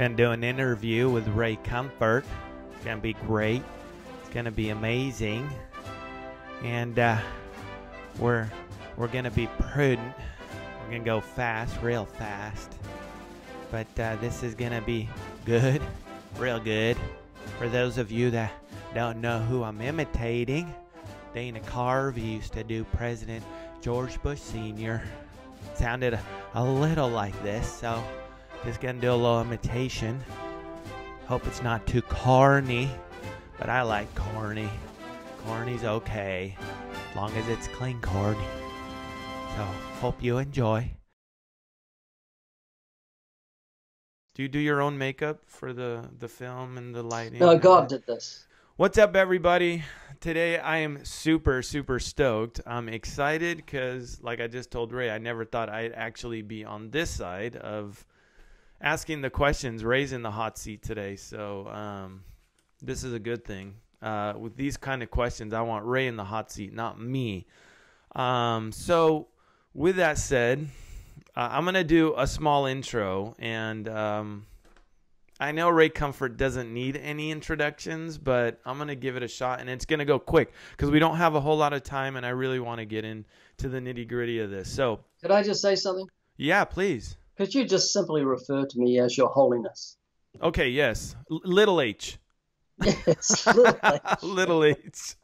Gonna do an interview with Ray Comfort. It's gonna be great. It's gonna be amazing, and uh, we're we're gonna be prudent. We're gonna go fast, real fast. But uh, this is gonna be good, real good. For those of you that don't know who I'm imitating, Dana Carvey used to do President George Bush Sr. Sounded a, a little like this, so just gonna do a little imitation. Hope it's not too corny, but I like corny. Corny's okay, as long as it's clean corny. So hope you enjoy. Do you do your own makeup for the the film and the lighting? No, God did this. What's up, everybody? Today I am super, super stoked. I'm excited because, like I just told Ray, I never thought I'd actually be on this side of asking the questions, raising the hot seat today. So, um, this is a good thing. Uh, with these kind of questions, I want Ray in the hot seat, not me. Um, so, with that said, uh, I'm going to do a small intro and. Um, I know Ray Comfort doesn't need any introductions, but I'm going to give it a shot and it's going to go quick because we don't have a whole lot of time and I really want to get into the nitty gritty of this. So, Could I just say something? yeah, please. Could you just simply refer to me as Your Holiness? Okay, yes. L- little H. Yes. literally. little H.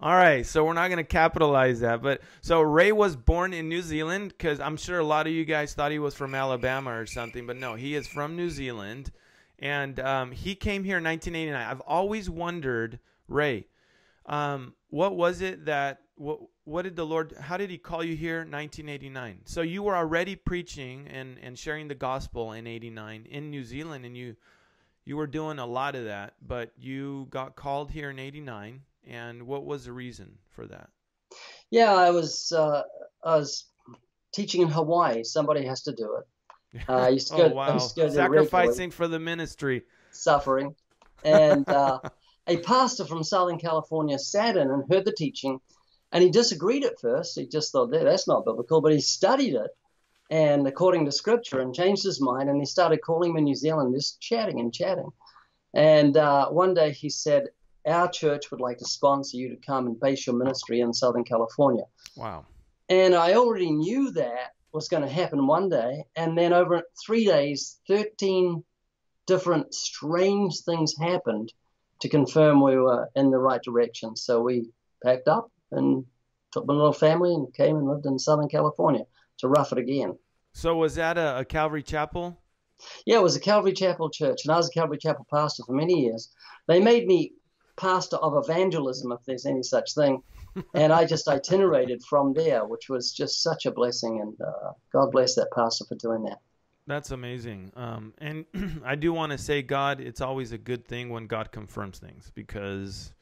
All right, so we're not going to capitalize that. But so Ray was born in New Zealand because I'm sure a lot of you guys thought he was from Alabama or something, but no, he is from New Zealand. And um, he came here in 1989. I've always wondered, Ray, um, what was it that, what, what did the Lord, how did he call you here in 1989? So you were already preaching and, and sharing the gospel in 89 in New Zealand and you, you were doing a lot of that, but you got called here in 89 and what was the reason for that? yeah, I was uh, I was teaching in Hawaii. Somebody has to do it. Uh, I used to oh go, I wow! used to go Sacrificing for the ministry. suffering, and uh, a pastor from Southern California sat in and heard the teaching, and he disagreed at first. He just thought that that's not biblical, but he studied it, and according to Scripture, and changed his mind, and he started calling me in New Zealand, just chatting and chatting. And uh, one day he said, "Our church would like to sponsor you to come and base your ministry in Southern California." Wow. And I already knew that was going to happen one day. And then over three days, 13 different strange things happened to confirm we were in the right direction. So we packed up and took my little family and came and lived in Southern California to rough it again. So was that a, a Calvary Chapel? Yeah, it was a Calvary Chapel church, and I was a Calvary Chapel pastor for many years. They made me pastor of evangelism, if there's any such thing, and I just itinerated from there, which was just such a blessing. And uh, God bless that pastor for doing that. That's amazing. Um, and I do want to say, God, it's always a good thing when God confirms things because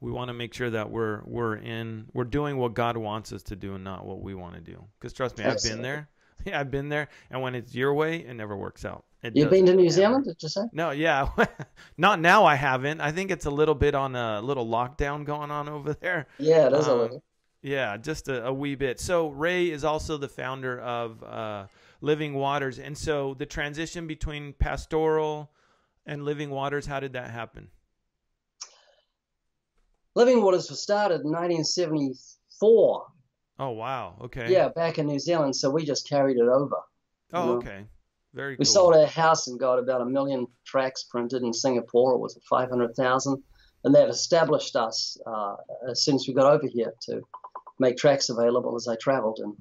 we want to make sure that we're we're in we're doing what God wants us to do and not what we want to do. Because trust me, I've been there. Yeah, I've been there, and when it's your way, it never works out. It You've been to New. Zealand, did you say? No, yeah, not now. I haven't. I think it's a little bit on a little lockdown going on over there. Yeah, it is a Um, little. Yeah, just a, a wee bit. So Ray is also the founder of uh, Living Waters, and so the transition between pastoral and Living Waters, how did that happen? Living Waters was started in 1974. Oh wow, okay. Yeah, back in New Zealand, so we just carried it over. Oh know. okay. Very We cool. sold our house and got about a million tracks printed in Singapore. It was 500,000. And that established us uh, as soon as we got over here to make tracks available as I traveled and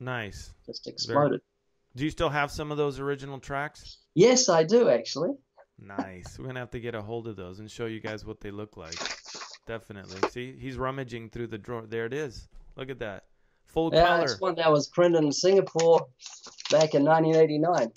Nice. just exploded. Do you still have some of those original tracks? Yes, I do actually. Nice. We're gonna have to get a hold of those and show you guys what they look like. Definitely. See, he's rummaging through the drawer. There it is. Look at that. Full Yeah, color. it's one that was printed in Singapore back in 1989.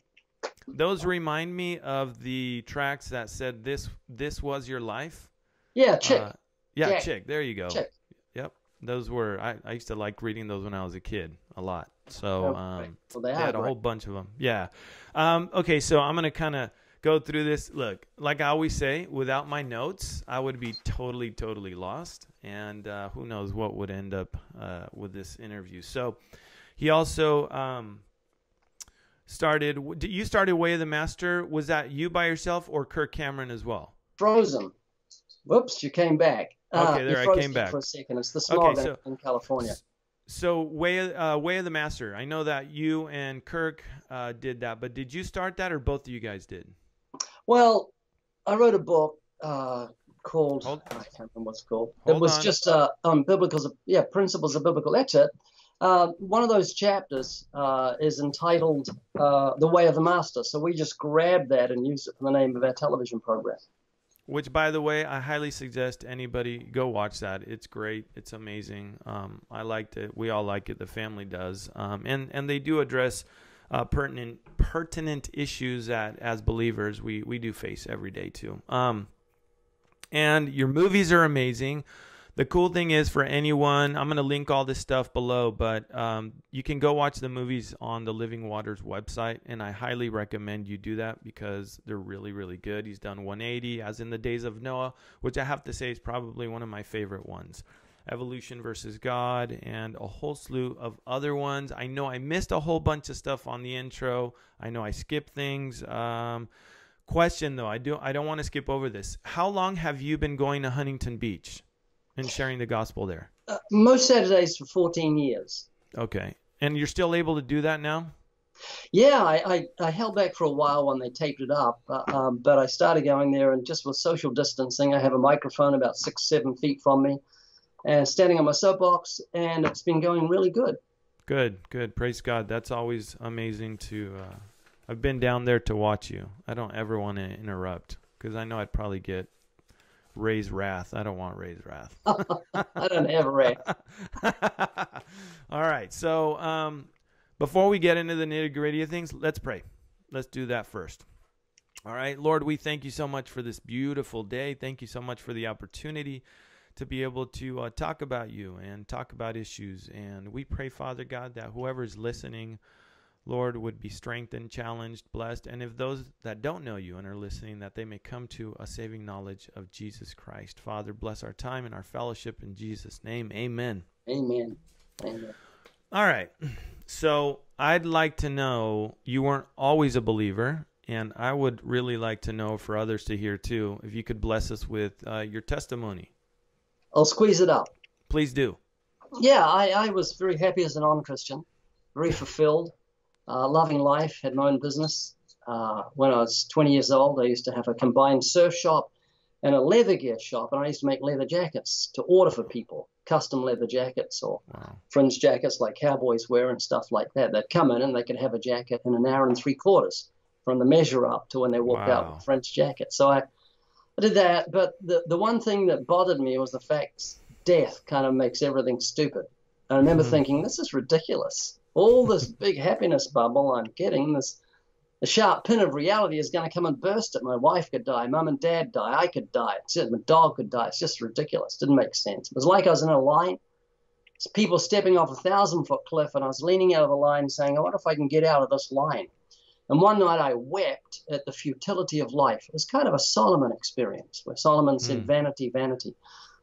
Those remind me of the tracks that said this this was your life. Yeah, chick. Uh, yeah, Jack. chick. There you go. Chick. Yep. Those were I, I used to like reading those when I was a kid a lot. So Oh, um well, they they had a whole bunch of them. Yeah. Um okay, so I'm going to kind of go through this. Look, like I always say, without my notes, I would be totally totally lost and uh who knows what would end up uh with this interview. So he also um started. You started Way of the Master. Was that you by yourself or Kirk Cameron as well? Frozen. Whoops, you came back. Okay, uh, there I came back for a second. It's the smog Okay, so- in California. So Way uh, Way of the Master. I know that you and Kirk uh, did that, but did you start that or both of you guys did? Well, I wrote a book uh, called Hold- I can't remember what it's called. Hold it was on. just uh, on biblical, yeah, principles of biblical ethic. Uh, one of those chapters uh, is entitled uh, "The Way of the Master," so we just grabbed that and used it for the name of our television program. Which, by the way, I highly suggest anybody go watch that. It's great. It's amazing. Um, I liked it. We all like it. The family does. Um, and and they do address uh, pertinent pertinent issues that, as believers, we we do face every day too. Um, and your movies are amazing. The cool thing is for anyone, I'm to link all this stuff below, but um, you can go watch the movies on the Living Waters website, and I highly recommend you do that because they're really, really good. He's done 180, as in the Days of Noah, which I have to say is probably one of my favorite ones. Evolution versus God, and a whole slew of other ones. I know I missed a whole bunch of stuff on the intro. I know I skipped things. Um, question though, I do I don't want to skip over this. How long have you been going to Huntington Beach and sharing the gospel there? Uh, most Saturdays for 14 years. Okay, and you're still able to do that now? Yeah, I, I, I held back for a while when they taped it up, uh, um, but I started going there, and just with social distancing, I have a microphone about six, seven feet from me, and standing on my soapbox, and it's been going really good. Good, good. Praise God. That's always amazing to. Uh, I've been down there to watch you. I don't ever want to interrupt because I know I'd probably get Ray's wrath. I don't want Ray's wrath. I don't have a rant. All right. So, um, before we get into the nitty gritty of things, let's pray. Let's do that first. All right. Lord, we thank you so much for this beautiful day. Thank you so much for the opportunity to be able to uh, talk about you and talk about issues. And we pray, Father God, that whoever is listening, Lord, would be strengthened, challenged, blessed. And if those that don't know you and are listening, that they may come to a saving knowledge of Jesus Christ. Father, bless our time and our fellowship in Jesus' name. Amen. Amen. Amen. All right. So I'd like to know you weren't always a believer, and I would really like to know for others to hear too, if you could bless us with uh, your testimony. I'll squeeze it up. Please do. Yeah, I, I was very happy as a non-Christian, very fulfilled, uh, loving life, had my own business. Uh, when I was 20 years old, I used to have a combined surf shop and a leather gear shop, and I used to make leather jackets to order for people, custom leather jackets or Wow. fringe jackets like cowboys wear and stuff like that. They'd come in and they could have a jacket in an hour and three quarters from the measure up to when they walked out with a French jacket. So I, I did that. But the, the one thing that bothered me was the fact death kind of makes everything stupid. I remember Mhm. thinking, this is ridiculous. All this big happiness bubble I'm getting, this the sharp pin of reality is going to come and burst it. My wife could die, mum and dad die, I could die, it's just, my dog could die. It's just ridiculous. Didn't make sense. It was like I was in a line it's people stepping off a thousand foot cliff, and I was leaning out of the line saying, I wonder if I can get out of this line. And one night I wept at the futility of life. It was kind of a Solomon experience where Solomon said, Hmm. Vanity, vanity,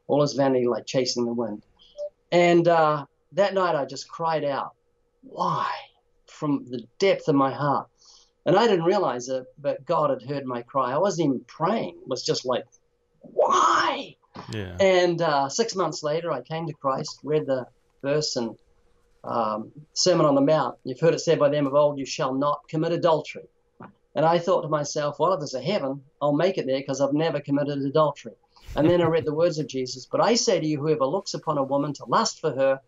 all is vanity like chasing the wind. And uh, that night I just cried out, Why? from the depth of my heart. And I didn't realize it, but God had heard my cry. I wasn't even praying, it was just like, Why? Yeah. And uh, six months later, I came to Christ, read the verse and um, Sermon on the Mount. You've heard it said by them of old, You shall not commit adultery. And I thought to myself, Well, if there's a heaven, I'll make it there because I've never committed adultery. And then I read the words of Jesus. But I say to you, whoever looks upon a woman to lust for her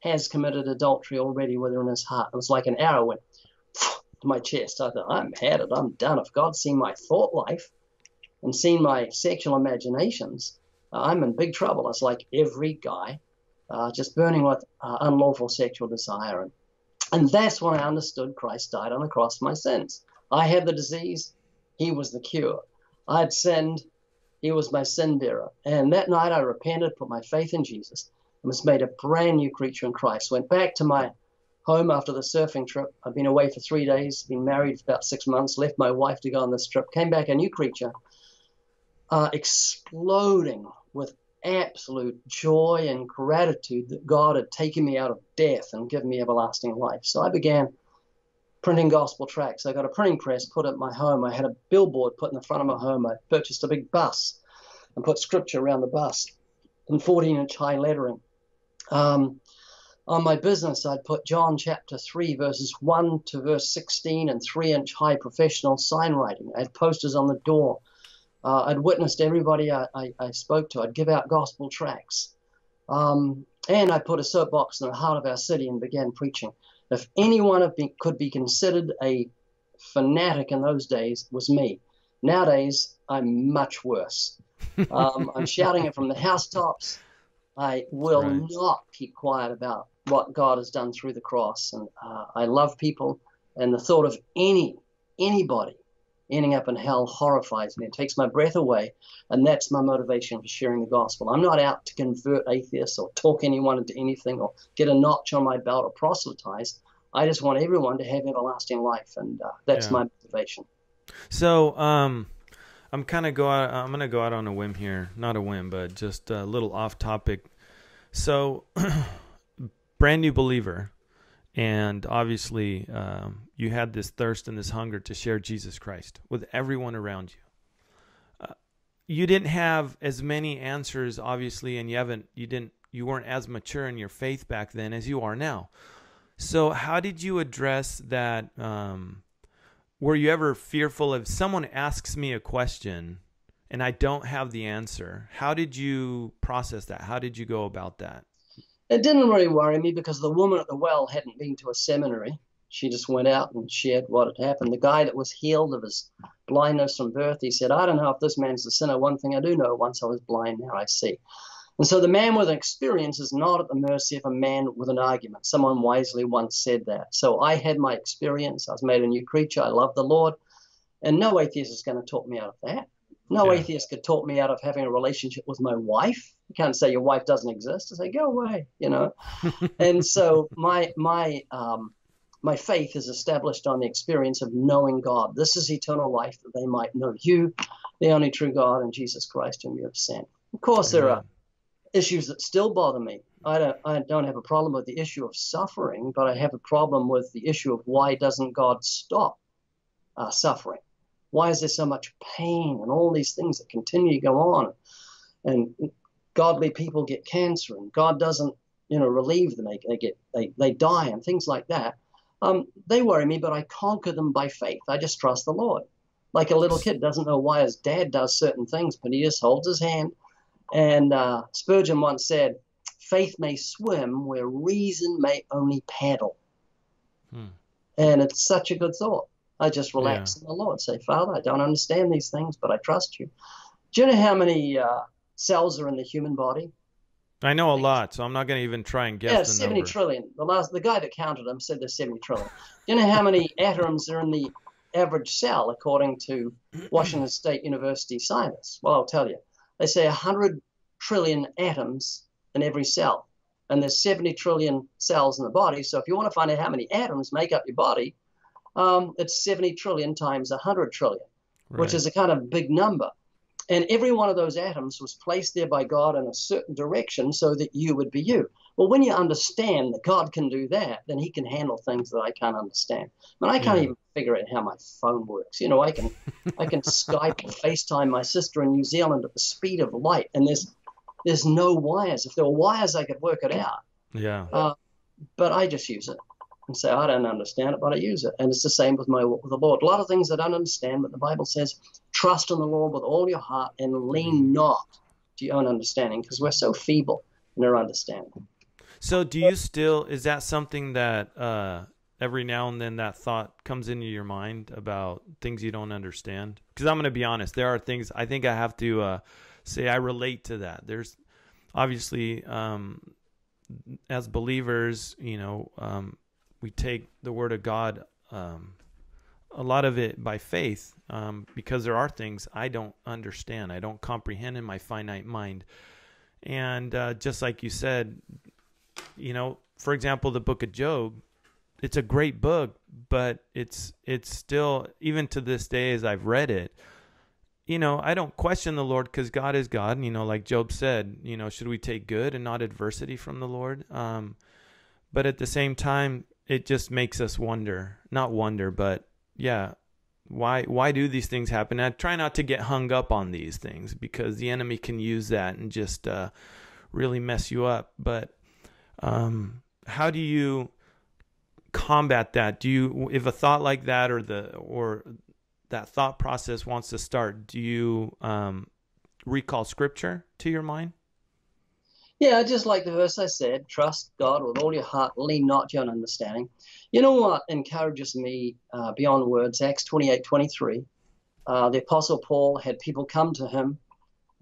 has committed adultery already with her in his heart. It was like an arrow went to my chest. I thought, I'm had it. I'm done. If God's seen my thought life and seen my sexual imaginations, I'm in big trouble. It's like every guy uh, just burning with uh, unlawful sexual desire. And, and that's when I understood Christ died on the cross for my sins. I had the disease, He was the cure. I had sinned, He was my sin bearer. And that night I repented, put my faith in Jesus, and was made a brand new creature in Christ. Went back to my home after the surfing trip. I've been away for three days, been married for about six months, left my wife to go on this trip, came back a new creature, uh, exploding with absolute joy and gratitude that God had taken me out of death and given me everlasting life. So I began printing gospel tracts. I got a printing press put at my home. I had a billboard put in the front of my home. I purchased a big bus and put scripture around the bus in 14 inch high lettering. Um, on my business, I'd put John chapter 3, verses 1 to verse 16 and 3 inch high professional sign writing. I had posters on the door. Uh, I'd witnessed everybody I, I, I, spoke to. I'd give out gospel tracts. Um, and I put a soapbox in the heart of our city and began preaching. If anyone been, could be considered a fanatic in those days, was me. Nowadays, I'm much worse. Um, I'm shouting it from the housetops. I will right. not keep quiet about what God has done through the cross. And uh, I love people, and the thought of any anybody ending up in hell horrifies me. It takes my breath away, and that's my motivation for sharing the gospel. I'm not out to convert atheists or talk anyone into anything or get a notch on my belt or proselytize. I just want everyone to have everlasting life, and uh, that's yeah. my motivation. So, um, I'm kind of go out. I'm gonna go out on a whim here, not a whim, but just a little off topic. So, brand new believer, and obviously um, you had this thirst and this hunger to share Jesus Christ with everyone around you. Uh, you didn't have as many answers, obviously, and you haven't. You didn't. You weren't as mature in your faith back then as you are now. So, how did you address that? Um, were you ever fearful if someone asks me a question and I don't have the answer? How did you process that? How did you go about that? It didn't really worry me because the woman at the well hadn't been to a seminary. She just went out and shared what had happened. The guy that was healed of his blindness from birth, he said, I don't know if this man's a sinner. One thing I do know, once I was blind, now I see. And so the man with an experience is not at the mercy of a man with an argument. Someone wisely once said that. So I had my experience. I was made a new creature. I love the Lord. And no atheist is going to talk me out of that. No yeah. atheist could talk me out of having a relationship with my wife. You can't say your wife doesn't exist. I say, go away, you know. and so my my um, my faith is established on the experience of knowing God. This is eternal life that they might know you, the only true God, and Jesus Christ whom you have sent. Of course, there are issues that still bother me. I don't, I don't have a problem with the issue of suffering, but I have a problem with the issue of why doesn't God stop uh, suffering? Why is there so much pain and all these things that continue to go on? And godly people get cancer, and God doesn't, you know, relieve them. They, they get they, they die and things like that. Um, they worry me, but I conquer them by faith. I just trust the Lord. Like a little kid doesn't know why his dad does certain things, but he just holds his hand. And uh, Spurgeon once said, "Faith may swim where reason may only paddle." Hmm. And it's such a good thought. I just relax yeah. in the Lord. Say, Father, I don't understand these things, but I trust you. Do you know how many uh, cells are in the human body? I know a lot, so I'm not going to even try and guess. Yeah, seventy number. trillion. The last, the guy that counted them said there's seventy trillion. Do you know how many atoms are in the average cell, according to Washington State University scientists? Well, I'll tell you. They say hundred trillion atoms in every cell, and there's seventy trillion cells in the body. So if you want to find out how many atoms make up your body, um, it's 70 trillion times 100 trillion, right. which is a kind of big number. And every one of those atoms was placed there by God in a certain direction so that you would be you. Well, when you understand that God can do that, then He can handle things that I can't understand. I mean, I can't yeah. even figure out how my phone works. You know, I can, I can Skype or FaceTime my sister in New Zealand at the speed of light, and there's, there's no wires. If there were wires, I could work it out. Yeah. Uh, but I just use it and say, I don't understand it, but I use it. And it's the same with my walk with the Lord. A lot of things I don't understand, but the Bible says, trust in the Lord with all your heart and lean not to your own understanding, because we're so feeble in our understanding. So, do you still? Is that something that uh, every now and then that thought comes into your mind about things you don't understand? Because I'm going to be honest, there are things I think I have to uh, say I relate to that. There's obviously um, as believers, you know, um, we take the word of God, um, a lot of it by faith, um, because there are things I don't understand, I don't comprehend in my finite mind. And uh, just like you said, you know, for example, the book of Job, it's a great book, but it's it's still even to this day as I've read it, you know, I don't question the Lord because God is God. And, you know, like Job said, you know, should we take good and not adversity from the Lord? Um, but at the same time, it just makes us wonder, not wonder, but yeah, why why do these things happen? And I try not to get hung up on these things because the enemy can use that and just uh, really mess you up. But um, how do you combat that? Do you if a thought like that or the or that thought process wants to start, do you um, recall scripture to your mind? Yeah, just like the verse I said, trust God with all your heart, lean not your own understanding. You know what encourages me uh, beyond words? Acts 28 23. Uh, the Apostle Paul had people come to him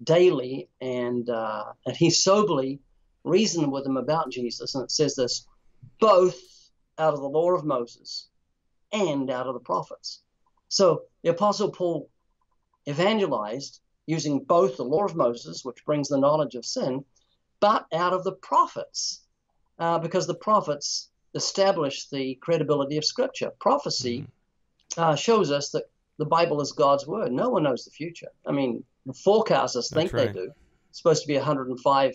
daily, and, uh, and he soberly reasoned with them about Jesus. And it says this both out of the law of Moses and out of the prophets. So the Apostle Paul evangelized using both the law of Moses, which brings the knowledge of sin, but out of the prophets, uh, because the prophets establish the credibility of Scripture. Prophecy mm-hmm. uh, shows us that the Bible is God's word. No one knows the future. I mean, the forecasters think right. they do. It's supposed to be 105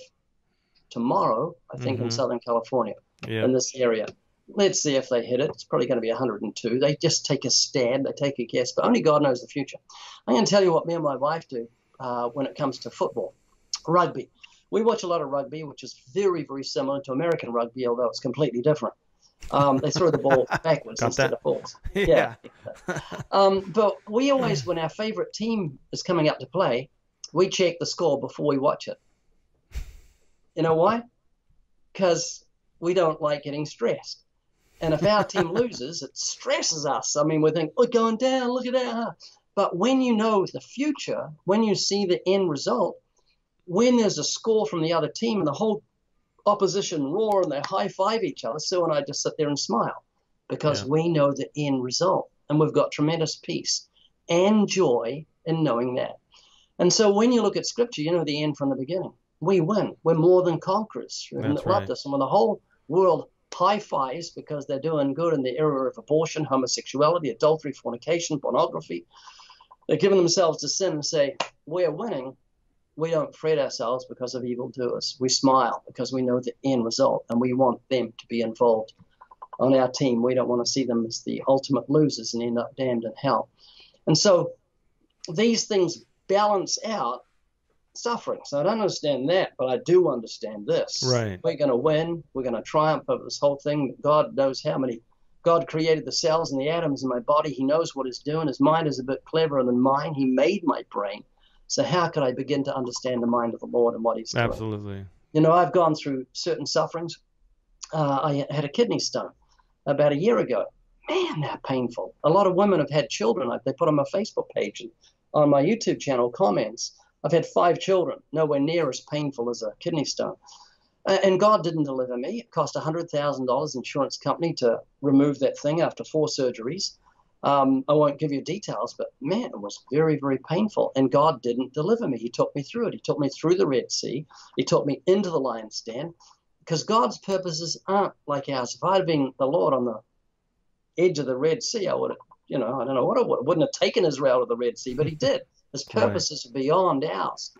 tomorrow, I think, mm-hmm. in Southern California, yep. in this area. Let's see if they hit it. It's probably going to be 102. They just take a stab, they take a guess, but only God knows the future. I'm going to tell you what me and my wife do uh, when it comes to football, rugby we watch a lot of rugby, which is very, very similar to American rugby, although it's completely different. Um, they throw the ball backwards instead of forwards. Yeah. yeah. um, but we always, when our favorite team is coming up to play, we check the score before we watch it. You know why? Because we don't like getting stressed. And if our team loses, it stresses us. I mean, we think, we're going down, look at that. But when you know the future, when you see the end result, when there's a score from the other team and the whole opposition roar and they high five each other, Sue and I just sit there and smile because yeah. we know the end result and we've got tremendous peace and joy in knowing that. And so when you look at scripture, you know the end from the beginning. We win. We're more than conquerors. That's that loved us. And when the whole world high fives because they're doing good in the area of abortion, homosexuality, adultery, fornication, pornography, they're giving themselves to sin and say, We're winning we don't fret ourselves because of evildoers. We smile because we know the end result and we want them to be involved on our team. We don't want to see them as the ultimate losers and end up damned in hell. And so these things balance out suffering. So I don't understand that, but I do understand this. Right. We're going to win. We're going to triumph over this whole thing. God knows how many. God created the cells and the atoms in my body. He knows what He's doing. His mind is a bit cleverer than mine. He made my brain. So how could I begin to understand the mind of the Lord and what He's doing? Absolutely. You know, I've gone through certain sufferings. Uh, I had a kidney stone about a year ago. Man, they're painful. A lot of women have had children. They put on my Facebook page and on my YouTube channel comments. I've had five children, nowhere near as painful as a kidney stone. And God didn't deliver me. It cost $100,000 insurance company to remove that thing after four surgeries. Um, I won't give you details, but man, it was very, very painful. And God didn't deliver me. He took me through it. He took me through the Red Sea. He took me into the lion's den because God's purposes aren't like ours. If I'd been the Lord on the edge of the Red Sea, I would have, you know, I don't know what I would. wouldn't have taken Israel to the Red Sea, but he did. His purposes right. are beyond ours.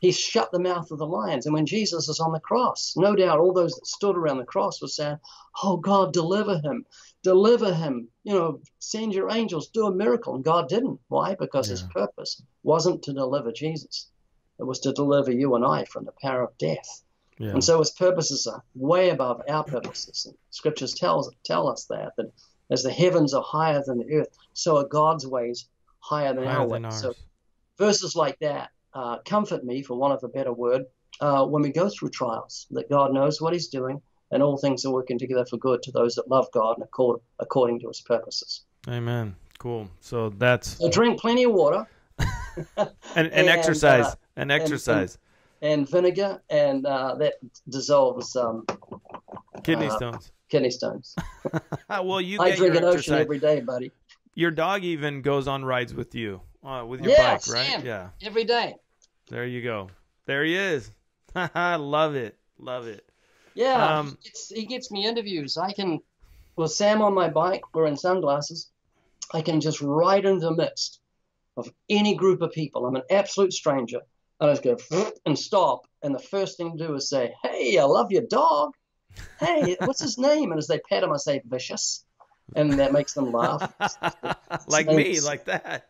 He shut the mouth of the lions. And when Jesus is on the cross, no doubt all those that stood around the cross were saying, Oh, God, deliver him deliver him, you know, send your angels, do a miracle. And God didn't. Why? Because yeah. his purpose wasn't to deliver Jesus, it was to deliver you and I from the power of death. Yeah. And so his purposes are way above our purposes. And scriptures tells tell us that that as the heavens are higher than the earth, so are God's ways higher than higher our than ways. Ours. So verses like that uh, comfort me, for want of a better word, uh, when we go through trials. That God knows what He's doing and all things are working together for good to those that love God and accord, according to his purposes. Amen. Cool. So that's so drink plenty of water. and, and, and, exercise. Uh, and exercise. And, and, vinegar, and uh, that dissolves um, kidney uh, stones. Kidney stones. well, you. I drink an ocean every day, buddy. Your dog even goes on rides with you, uh, with your bike, right? Sam, yeah. Every day. There you go. There he is. Love it. Love it. Yeah, um, he gets me interviews. I can, with Sam on my bike wearing sunglasses, I can just ride in the midst of any group of people. I'm an absolute stranger. And I just go and stop. And the first thing to do is say, Hey, I love your dog. hey, what's his name? And as they pat him, I say, Vicious. And that makes them laugh. like me, like that.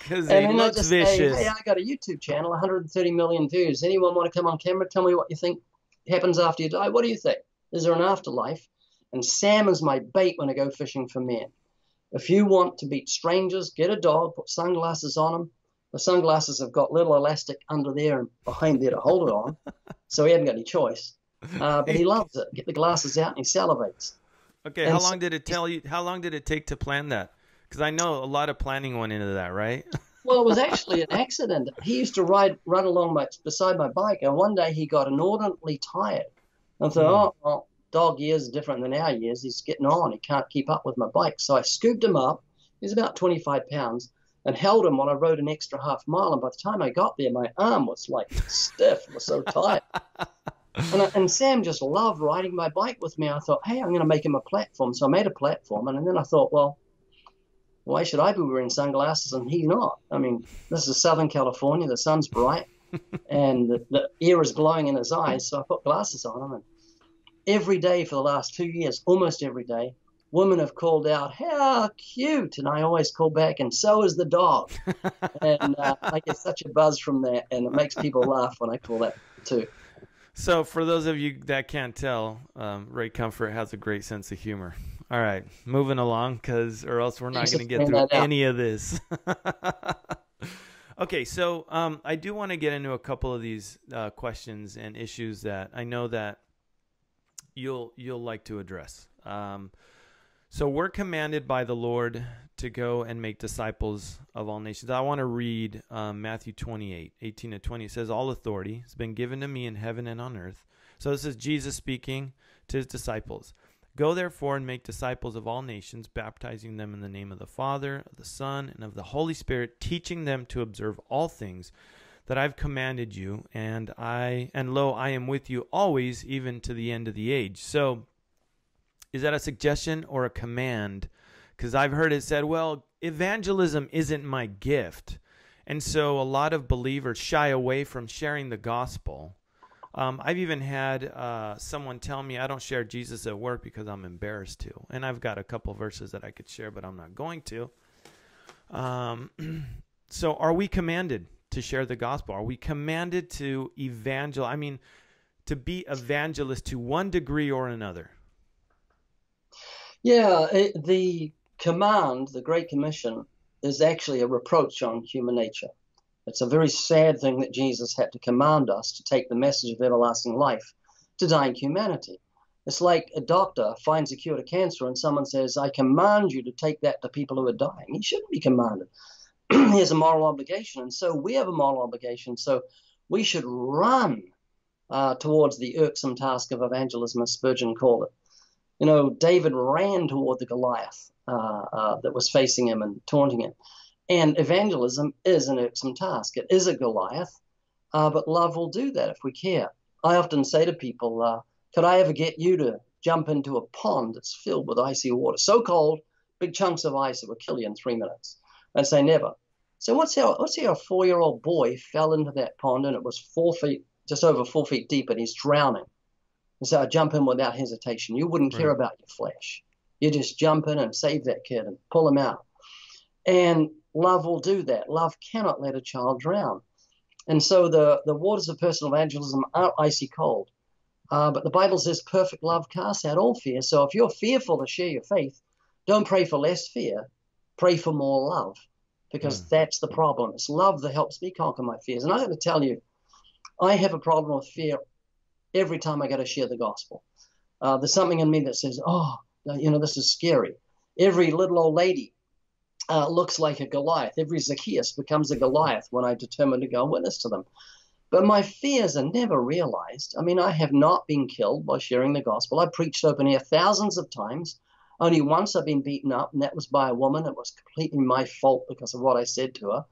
Because he And then I looks just vicious. say, hey, I got a YouTube channel, 130 million views. Anyone want to come on camera? Tell me what you think happens after you die. What do you think? Is there an afterlife? And Sam is my bait when I go fishing for men. If you want to beat strangers, get a dog, put sunglasses on him. The sunglasses have got little elastic under there and behind there to hold it on, so he hasn't got any choice. Uh, but he loves it. Get the glasses out and he salivates. Okay, And how so- long did it tell you? How long did it take to plan that? Because I know a lot of planning went into that, right? Well, it was actually an accident. He used to ride run along my beside my bike, and one day he got inordinately tired. I thought, hmm. oh, well, dog years are different than our years. He's getting on. He can't keep up with my bike. So I scooped him up. He's about 25 pounds, and held him while I rode an extra half mile. And by the time I got there, my arm was like stiff. I was so tired. And, I, and Sam just loved riding my bike with me. I thought, hey, I'm going to make him a platform. So I made a platform, And, and then I thought, well, why should I be wearing sunglasses and he not? I mean, this is Southern California. The sun's bright, and the, the air is blowing in his eyes. So I put glasses on him, and every day for the last two years, almost every day, women have called out, "How cute!" And I always call back, "And so is the dog." and uh, I get such a buzz from that, and it makes people laugh when I call that too. So, for those of you that can't tell, um, Ray Comfort has a great sense of humor. All right, moving along, because or else we're not going to get through pointing that out. any of this. okay, so um, I do want to get into a couple of these uh, questions and issues that I know that you'll you'll like to address. Um, so we're commanded by the Lord to go and make disciples of all nations. I want to read um, Matthew 28, 18 to 20. It says, All authority has been given to me in heaven and on earth. So this is Jesus speaking to his disciples. Go therefore and make disciples of all nations, baptizing them in the name of the Father, of the Son, and of the Holy Spirit, teaching them to observe all things that I've commanded you, and I and lo, I am with you always, even to the end of the age. So is that a suggestion or a command? Because I've heard it said, well, evangelism isn't my gift. And so a lot of believers shy away from sharing the gospel. Um, I've even had uh, someone tell me I don't share Jesus at work because I'm embarrassed to. And I've got a couple verses that I could share, but I'm not going to. Um, so are we commanded to share the gospel? Are we commanded to evangel? I mean, to be evangelist to one degree or another? Yeah, it, the command, the Great Commission, is actually a reproach on human nature. It's a very sad thing that Jesus had to command us to take the message of everlasting life to dying humanity. It's like a doctor finds a cure to cancer and someone says, I command you to take that to people who are dying. He shouldn't be commanded. he has a moral obligation. And so we have a moral obligation. So we should run uh, towards the irksome task of evangelism, as Spurgeon called it. You know, David ran toward the Goliath uh, uh, that was facing him and taunting him. And evangelism is an irksome task. It is a Goliath, uh, but love will do that if we care. I often say to people, uh, could I ever get you to jump into a pond that's filled with icy water, so cold, big chunks of ice that would kill you in three minutes? I'd say never. So what's how what's how a four year old boy fell into that pond and it was four feet, just over four feet deep, and he's drowning. And so I jump in without hesitation. You wouldn't care Right. about your flesh. You just jump in and save that kid and pull him out. And love will do that. Love cannot let a child drown. And so the, the waters of personal evangelism are icy cold. Uh, but the Bible says perfect love casts out all fear. So if you're fearful to share your faith, don't pray for less fear. Pray for more love because Mm. that's the problem. It's love that helps me conquer my fears. And I got to tell you, I have a problem with fear every time I got to share the gospel. Uh, there's something in me that says, oh, you know, this is scary. Every little old lady uh, looks like a Goliath. Every Zacchaeus becomes a Goliath when I determine to go witness to them. But my fears are never realized. I mean, I have not been killed by sharing the gospel. I preached open air thousands of times. Only once I've been beaten up, and that was by a woman. It was completely my fault because of what I said to her.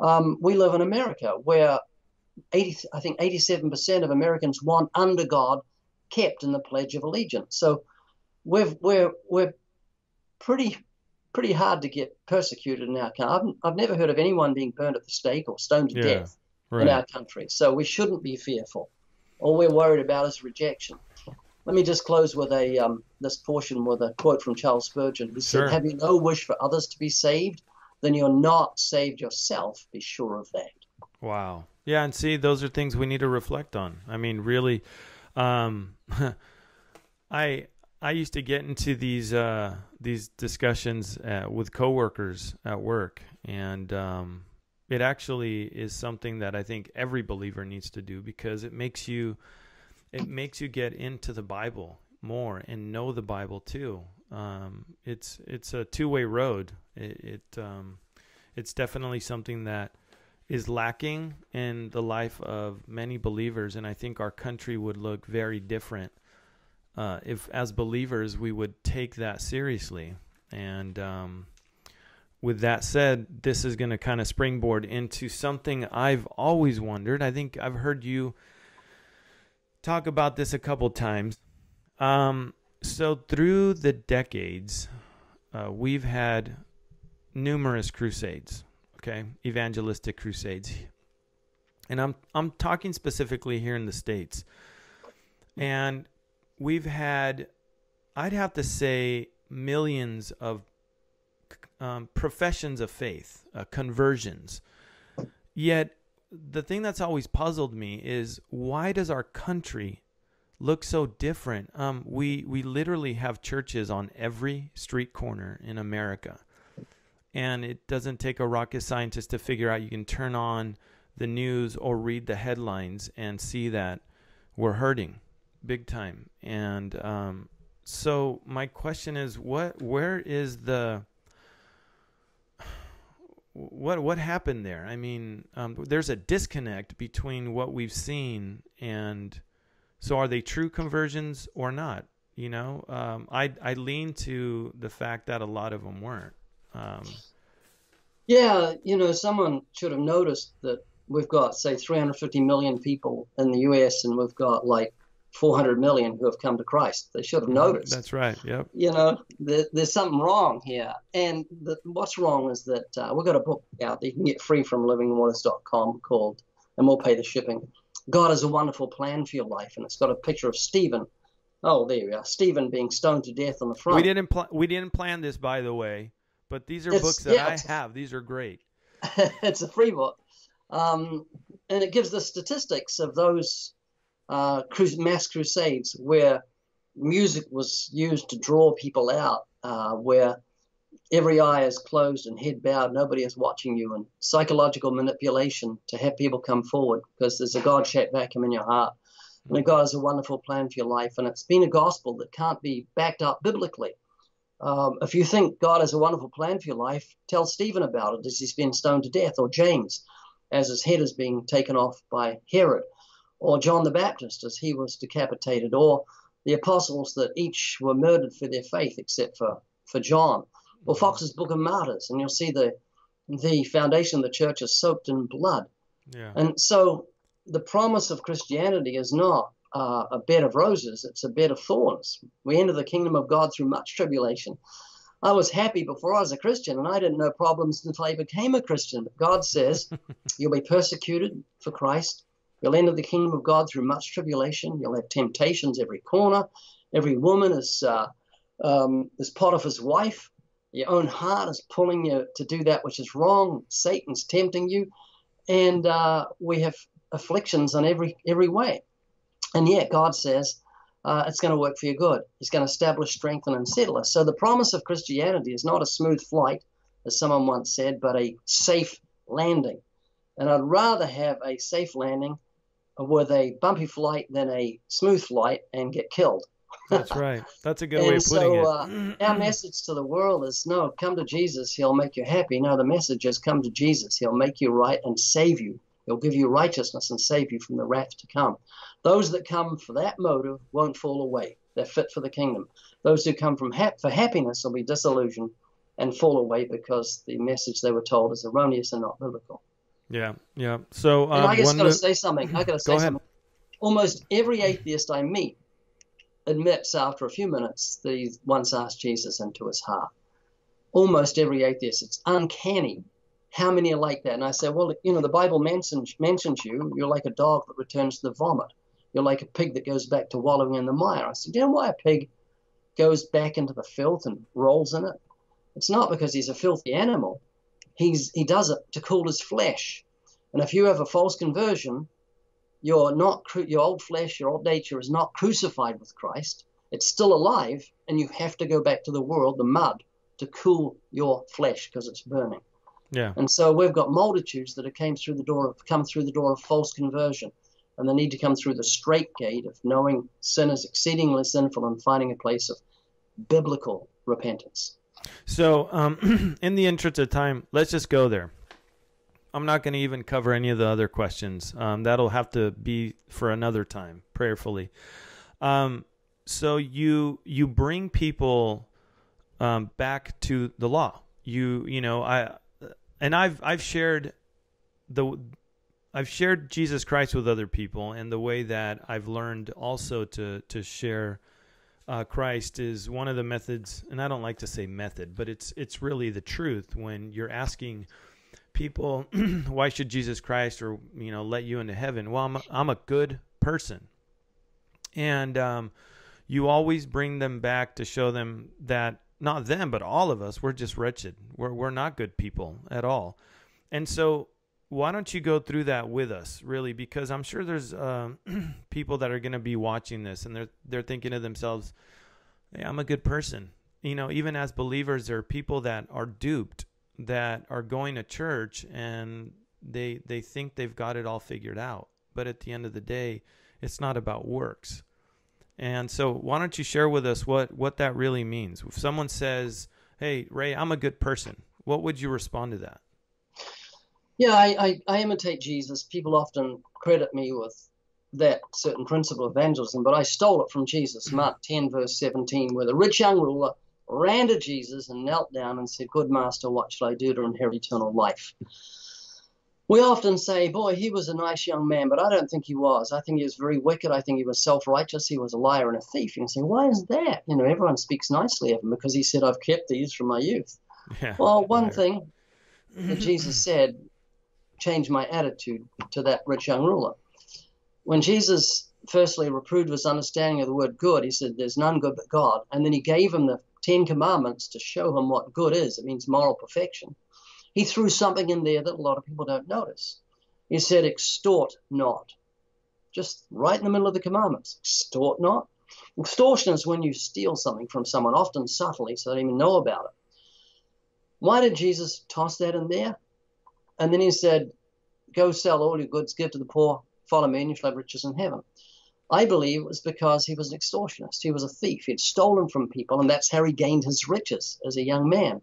Um, we live in America where 80, I think 87% of Americans want under God kept in the Pledge of Allegiance. So we've, we're, we're pretty pretty hard to get persecuted in our country. I've, I've never heard of anyone being burned at the stake or stoned to Yeah, death in our country. So we shouldn't be fearful. All we're worried about is rejection. let me just close with a um, this portion with a quote from Charles Spurgeon, who Sure. said, "Have you no wish for others to be saved? Then you're not saved yourself. Be sure of that." Wow. Yeah, and see, those are things we need to reflect on. I mean, really, um, I I used to get into these uh, these discussions uh, with coworkers at work, and um, it actually is something that I think every believer needs to do because it makes you it makes you get into the Bible more and know the Bible too. Um, it's it's a two way road. It, it um, it's definitely something that is lacking in the life of many believers, and I think our country would look very different uh, if, as believers, we would take that seriously. And um, with that said, this is going to kind of springboard into something I've always wondered. I think I've heard you talk about this a couple times. Um, so through the decades, uh, we've had numerous crusades okay evangelistic crusades and i'm i'm talking specifically here in the states and we've had i'd have to say millions of um, professions of faith uh, conversions. Yet the thing that's always puzzled me is why does our country look so different? Um, we we literally have churches on every street corner in america. And it doesn't take a rocket scientist to figure out you can turn on the news or read the headlines and see that we're hurting big time. And um, so my question is what where is the what what happened there? I mean um, there's a disconnect between what we've seen and so are they true conversions or not? You know um, i i lean to the fact that a lot of them weren't. Um, Yeah, you know, someone should have noticed that we've got, say, 350 million people in the US and we've got like 400 million who have come to Christ. They should have noticed. That's right. Yep. You know, there, there's something wrong here. And the, what's wrong is that uh, we've got a book out that you can get free from livingwaters.com called, and we'll pay the shipping. God has a wonderful plan for your life. And it's got a picture of Stephen. Oh, there we are. Stephen being stoned to death on the front. We didn't pl- we didn't plan this, by the way, but these are It's- books that yeah, I have. These are great. it's a free book, um, and it gives the statistics of those uh, mass crusades where music was used to draw people out, uh, where every eye is closed and head bowed, nobody is watching you, and psychological manipulation to have people come forward because there's a God-shaped vacuum in your heart, and God has a wonderful plan for your life, and it's been a gospel that can't be backed up biblically. Um, if you think God has a wonderful plan for your life, tell Stephen about it as he's been stoned to death, or James as his head is being taken off by Herod, or John the Baptist as he was decapitated, or the apostles that each were murdered for their faith except for, for John, or Fox's Book of Martyrs, and you'll see the the foundation of the church is soaked in blood. Yeah. And so the promise of Christianity is not uh, a bed of roses, it's a bed of thorns. We enter the kingdom of God through much tribulation. I was happy before I was a Christian, and I didn't know problems until I became a Christian. But God says you'll be persecuted for Christ. You'll enter the kingdom of God through much tribulation. You'll have temptations every corner. Every woman is uh, um, is Potiphar's wife. Your own heart is pulling you to do that which is wrong. Satan's tempting you, and uh, we have afflictions on every every way. And yet God says uh, it's going to work for your good. He's going to establish, strengthen, and settle us. So the promise of Christianity is not a smooth flight, as someone once said, but a safe landing. And I'd rather have a safe landing with a bumpy flight than a smooth flight and get killed. That's right. That's a good way of putting so it. uh, our message to the world is no, come to Jesus, he'll make you happy. No, the message is come to Jesus, he'll make you right and save you. He'll give you righteousness and save you from the wrath to come. Those that come for that motive won't fall away. They're fit for the kingdom. Those who come from hap- for happiness will be disillusioned and fall away because the message they were told is erroneous and not biblical. Yeah. Yeah. So And I um, just got to say something. I got to say Go ahead. something. Almost every atheist I meet admits after a few minutes that he once asked Jesus into his heart. Almost every atheist. It's uncanny how many are like that. And I say, well, you know, the Bible mentions mentions you. You're like a dog that returns to the vomit. You're like a pig that goes back to wallowing in the mire. I said, Do you know why a pig goes back into the filth and rolls in it? It's not because he's a filthy animal. He's, he does it to cool his flesh. And if you have a false conversion, you're not your old flesh, your old nature is not crucified with Christ. It's still alive, and you have to go back to the world, the mud, to cool your flesh because it's burning. Yeah. And so we've got multitudes that have came through the door of come through the door of false conversion, and they need to come through the straight gate of knowing sin is exceedingly sinful and finding a place of biblical repentance. So, um, in the interest of time, let's just go there. I'm not going to even cover any of the other questions. Um, that'll have to be for another time, prayerfully. Um, so you you bring people um, back to the law. You you know I and I've I've shared the I've shared Jesus Christ with other people, and the way that I've learned also to to share uh, Christ is one of the methods. And I don't like to say method, but it's it's really the truth when you're asking people, why should Jesus Christ or you know let you into heaven? Well, I'm a, I'm a good person, and um, you always bring them back to show them that not them, but all of us, we're just wretched. We're we're not good people at all, and so why don't you go through that with us, really? Because I'm sure there's uh, people that are going to be watching this, and they're they're thinking to themselves, hey, I'm a good person. You know, even as believers, there are people that are duped that are going to church and they they think they've got it all figured out. But at the end of the day, it's not about works. And so why don't you share with us what, what that really means? If someone says, Hey, Ray, I'm a good person, what would you respond to that? Yeah, I, I, I imitate Jesus. People often credit me with that certain principle of evangelism, but I stole it from Jesus. Mm-hmm. Mark 10, verse 17, where the rich young ruler ran to Jesus and knelt down and said, Good master, what shall I do to inherit eternal life? We often say, Boy, he was a nice young man, but I don't think he was. I think he was very wicked. I think he was self righteous. He was a liar and a thief. You can say, Why is that? You know, everyone speaks nicely of him because he said, I've kept these from my youth. Yeah, well, one thing that Jesus said changed my attitude to that rich young ruler. When Jesus firstly reproved his understanding of the word good, he said, There's none good but God. And then he gave him the Ten Commandments to show him what good is. It means moral perfection. He threw something in there that a lot of people don't notice. He said, extort not. Just right in the middle of the commandments. Extort not. Extortion is when you steal something from someone, often subtly, so they don't even know about it. Why did Jesus toss that in there? And then he said, Go sell all your goods, give to the poor, follow me, and you shall have riches in heaven. I believe it was because he was an extortionist. He was a thief. He had stolen from people, and that's how he gained his riches as a young man.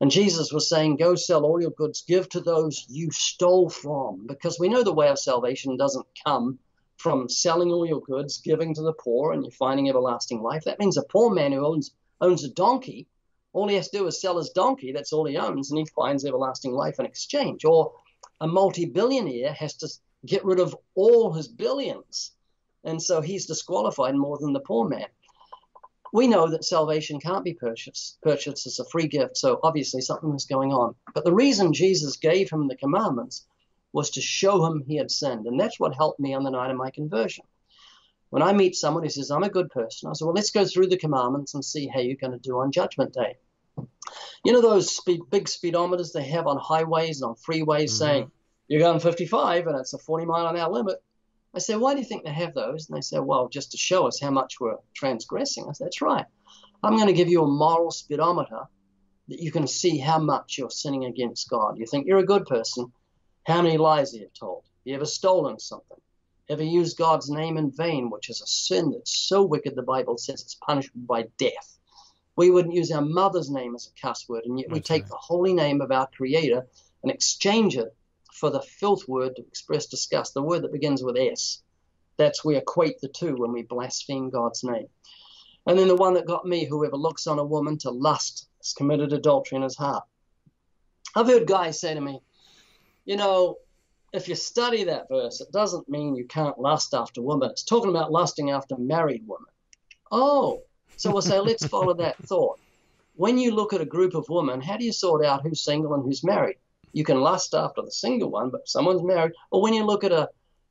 And Jesus was saying, Go sell all your goods, give to those you stole from. Because we know the way of salvation doesn't come from selling all your goods, giving to the poor, and you're finding everlasting life. That means a poor man who owns, owns a donkey, all he has to do is sell his donkey, that's all he owns, and he finds everlasting life in exchange. Or a multi billionaire has to get rid of all his billions and so he's disqualified more than the poor man. We know that salvation can't be purchased. Purchased as a free gift, so obviously something was going on. But the reason Jesus gave him the commandments was to show him he had sinned, and that's what helped me on the night of my conversion. When I meet someone who says, I'm a good person, I say, well, let's go through the commandments and see how you're going to do on Judgment Day. You know those speed, big speedometers they have on highways and on freeways mm-hmm. saying, you're going 55 and it's a 40 mile an hour limit. I say, why do you think they have those? And they say, well, just to show us how much we're transgressing. I said, that's right. I'm going to give you a moral speedometer that you can see how much you're sinning against God. You think you're a good person. How many lies have you told? Have you ever stolen something? Ever used God's name in vain, which is a sin that's so wicked the Bible says it's punishable by death. We wouldn't use our mother's name as a cuss word, and yet we take right. the holy name of our Creator and exchange it for the filth word to express disgust, the word that begins with S. That's we equate the two when we blaspheme God's name. And then the one that got me, whoever looks on a woman to lust has committed adultery in his heart. I've heard guys say to me, you know, if you study that verse, it doesn't mean you can't lust after women. It's talking about lusting after married women. Oh, so we'll say, let's follow that thought. When you look at a group of women, how do you sort out who's single and who's married? You can lust after the single one, but someone's married. Or when you look at a,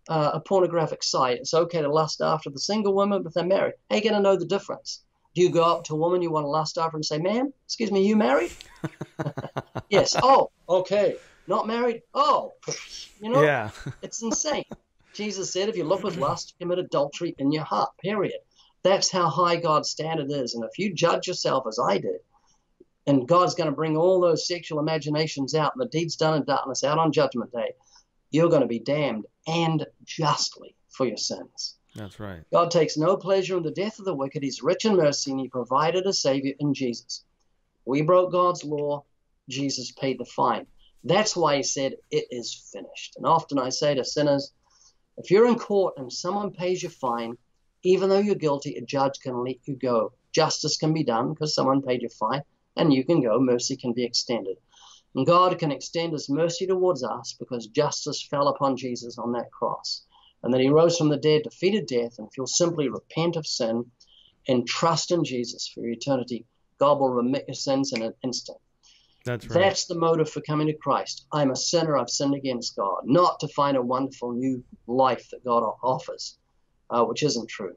uh, a pornographic site. It's okay to lust after the single woman, but they're married. How are you going to know the difference? Do you go up to a woman you want to lust after and say, ma'am, excuse me, you married? yes. Oh, okay. Not married? Oh, you know, Yeah. it's insane. Jesus said, if you look with lust, commit adultery in your heart, period. That's how high God's standard is. And if you judge yourself as I did, and God's going to bring all those sexual imaginations out and the deeds done in darkness out on Judgment Day, you're going to be damned and justly for your sins. That's right. God takes no pleasure in the death of the wicked. He's rich in mercy, and He provided a Savior in Jesus. We broke God's law. Jesus paid the fine. That's why He said, It is finished. And often I say to sinners, if you're in court and someone pays your fine, even though you're guilty, a judge can let you go. Justice can be done because someone paid your fine, and you can go. Mercy can be extended. And God can extend His mercy towards us because justice fell upon Jesus on that cross and that he rose from the dead, defeated death, and if you'll simply repent of sin and trust in Jesus for eternity, God will remit your sins in an instant. That's right. That's the motive for coming to Christ. I'm a sinner, I've sinned against God, not to find a wonderful new life that God offers, uh, which isn't true.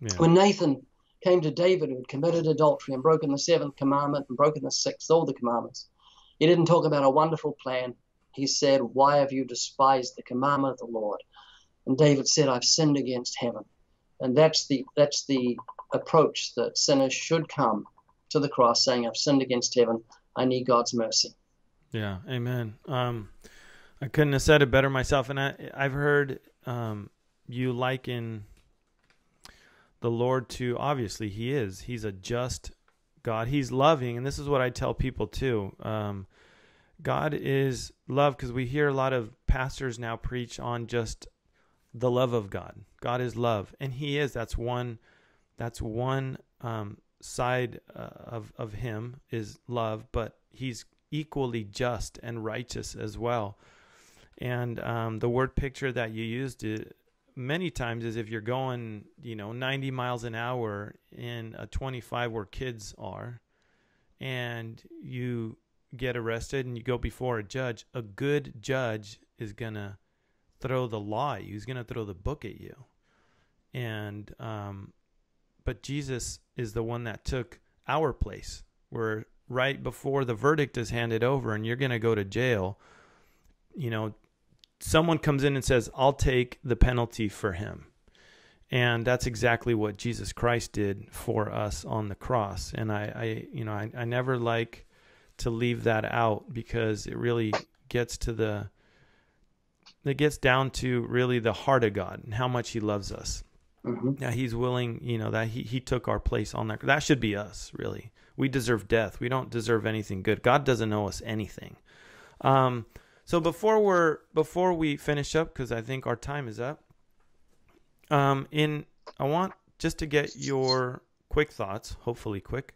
Yeah. When Nathan came to David, who had committed adultery and broken the seventh commandment and broken the sixth, all the commandments, he didn't talk about a wonderful plan. He said, Why have you despised the commandment of the Lord? And David said, I've sinned against heaven. And that's the that's the approach that sinners should come to the cross saying, I've sinned against heaven. I need God's mercy. Yeah, amen. Um, I couldn't have said it better myself, and I, I've heard um, you liken the Lord to obviously He is. He's a just God. He's loving, and this is what I tell people too. Um, God is love because we hear a lot of pastors now preach on just the love of God. God is love, and He is. That's one. That's one um, side uh, of of Him is love, but He's equally just and righteous as well. And um, the word picture that you used it many times is if you're going, you know, 90 miles an hour in a 25 where kids are, and you get arrested and you go before a judge, a good judge is gonna throw the law at you. He's gonna throw the book at you. And um, but Jesus is the one that took our place. Where right before the verdict is handed over and you're gonna go to jail, you know, someone comes in and says, I'll take the penalty for him. And that's exactly what Jesus Christ did for us on the cross. And I, I you know, I, I never like to leave that out because it really gets to the it gets down to really the heart of God and how much he loves us. Hmm Now he's willing, you know, that he, he took our place on that. That should be us, really. We deserve death. We don't deserve anything good. God doesn't owe us anything. Um, so before we're before we finish up, because I think our time is up. Um, in I want just to get your quick thoughts, hopefully quick.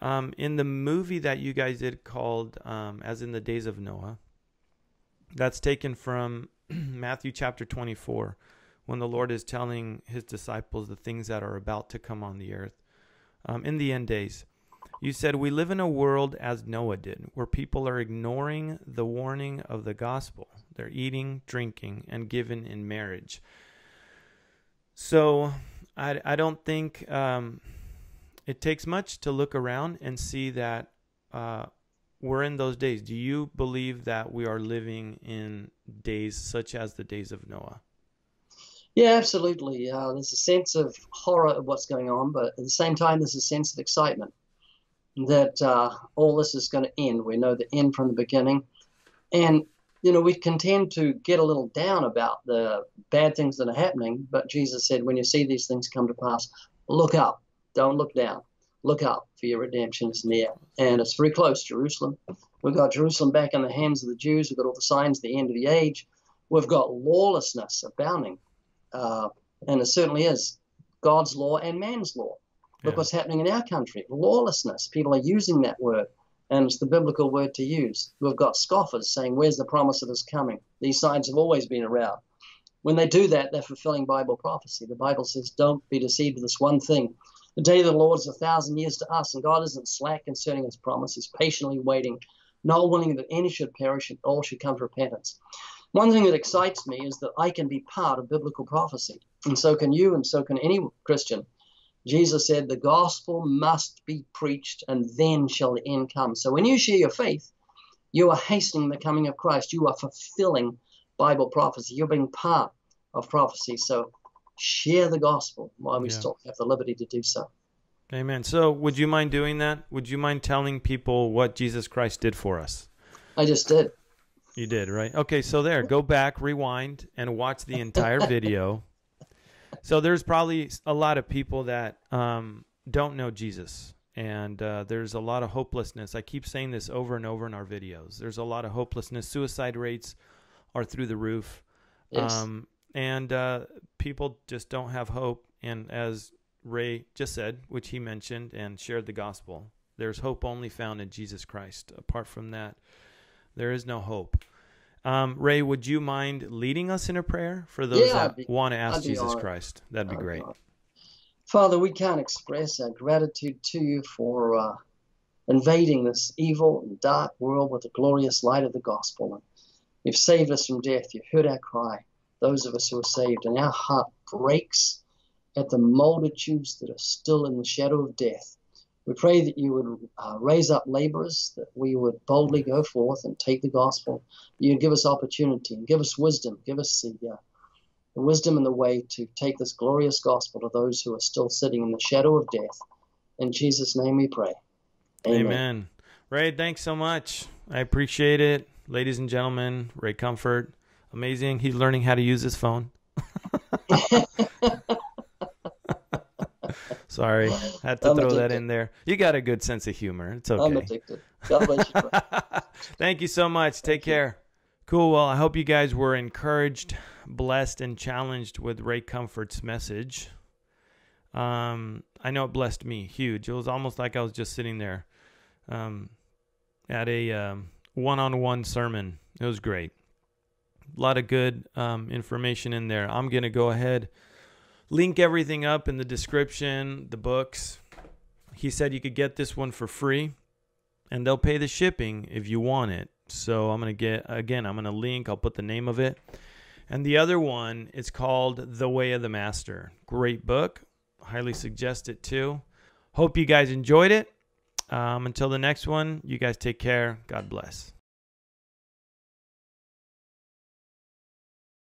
Um, in the movie that you guys did called um, "As in the Days of Noah," that's taken from Matthew chapter twenty-four, when the Lord is telling His disciples the things that are about to come on the earth um, in the end days. You said, We live in a world as Noah did, where people are ignoring the warning of the gospel. They're eating, drinking, and given in marriage. So I, I don't think um, it takes much to look around and see that uh, we're in those days. Do you believe that we are living in days such as the days of Noah? Yeah, absolutely. Uh, there's a sense of horror of what's going on, but at the same time, there's a sense of excitement that uh, all this is going to end. We know the end from the beginning. And, you know, we can tend to get a little down about the bad things that are happening, but Jesus said, when you see these things come to pass, look up, don't look down. Look up, for your redemption is near. And it's very close, Jerusalem. We've got Jerusalem back in the hands of the Jews. We've got all the signs of the end of the age. We've got lawlessness abounding. Uh, and it certainly is God's law and man's law. Look Yeah. what's happening in our country lawlessness. People are using that word, and it's the biblical word to use. We've got scoffers saying, Where's the promise of his coming? These signs have always been around. When they do that, they're fulfilling Bible prophecy. The Bible says, Don't be deceived with this one thing. The day of the Lord is a thousand years to us, and God isn't slack concerning his promise. He's patiently waiting, not willing that any should perish and all should come to repentance. One thing that excites me is that I can be part of biblical prophecy, and so can you, and so can any Christian. Jesus said, The gospel must be preached, and then shall the end come. So when you share your faith, you are hastening the coming of Christ. You are fulfilling Bible prophecy. You're being part of prophecy. So share the gospel while we Yeah. still have the liberty to do so. Amen. So, would you mind doing that? Would you mind telling people what Jesus Christ did for us? I just did. You did, right? Okay, so there, go back, rewind, and watch the entire video. So there's probably a lot of people that um, don't know Jesus, and uh, there's a lot of hopelessness. I keep saying this over and over in our videos. There's a lot of hopelessness. Suicide rates are through the roof, Yes. um, and uh, people just don't have hope. And as Ray just said, which he mentioned and shared the gospel, there's hope only found in Jesus Christ. Apart from that, there is no hope. Um, Ray, would you mind leading us in a prayer for those Yeah, that be- want to ask Jesus honored. Christ? That'd be Oh, great. God. Father, we can't express our gratitude to you for uh, invading this evil and dark world with the glorious light of the gospel. And you've saved us from death. You've heard our cry, those of us who are saved, and our heart breaks at the multitudes that are still in the shadow of death. We pray that you would uh, raise up laborers, that we would boldly go forth and take the gospel. You'd give us opportunity and give us wisdom, give us the uh, the wisdom and the way to take this glorious gospel to those who are still sitting in the shadow of death. In Jesus' name we pray. Amen. Ray, thanks so much. I appreciate it. Ladies and gentlemen, Ray Comfort. Amazing. He's learning how to use his phone. Sorry, I had to I'm throw that in there. You got a good sense of humor. It's I'm okay. addicted. God bless you. Thank you so much. Take care. Cool. Well, I hope you guys were encouraged, blessed, and challenged with Ray Comfort's message. Um, I know it blessed me huge. It was almost like I was just sitting there um, at a um, one-on-one sermon. It was great. A lot of good um, information in there. I'm gonna go ahead, link everything up in the description, the books. He said you could get this one for free and they'll pay the shipping if you want it. So I'm gonna get again. I'm gonna link. I'll put the name of it, and the other one is called The Way of the Master. Great book. Highly suggest it too. Hope you guys enjoyed it. Um, until the next one, you guys take care. God bless.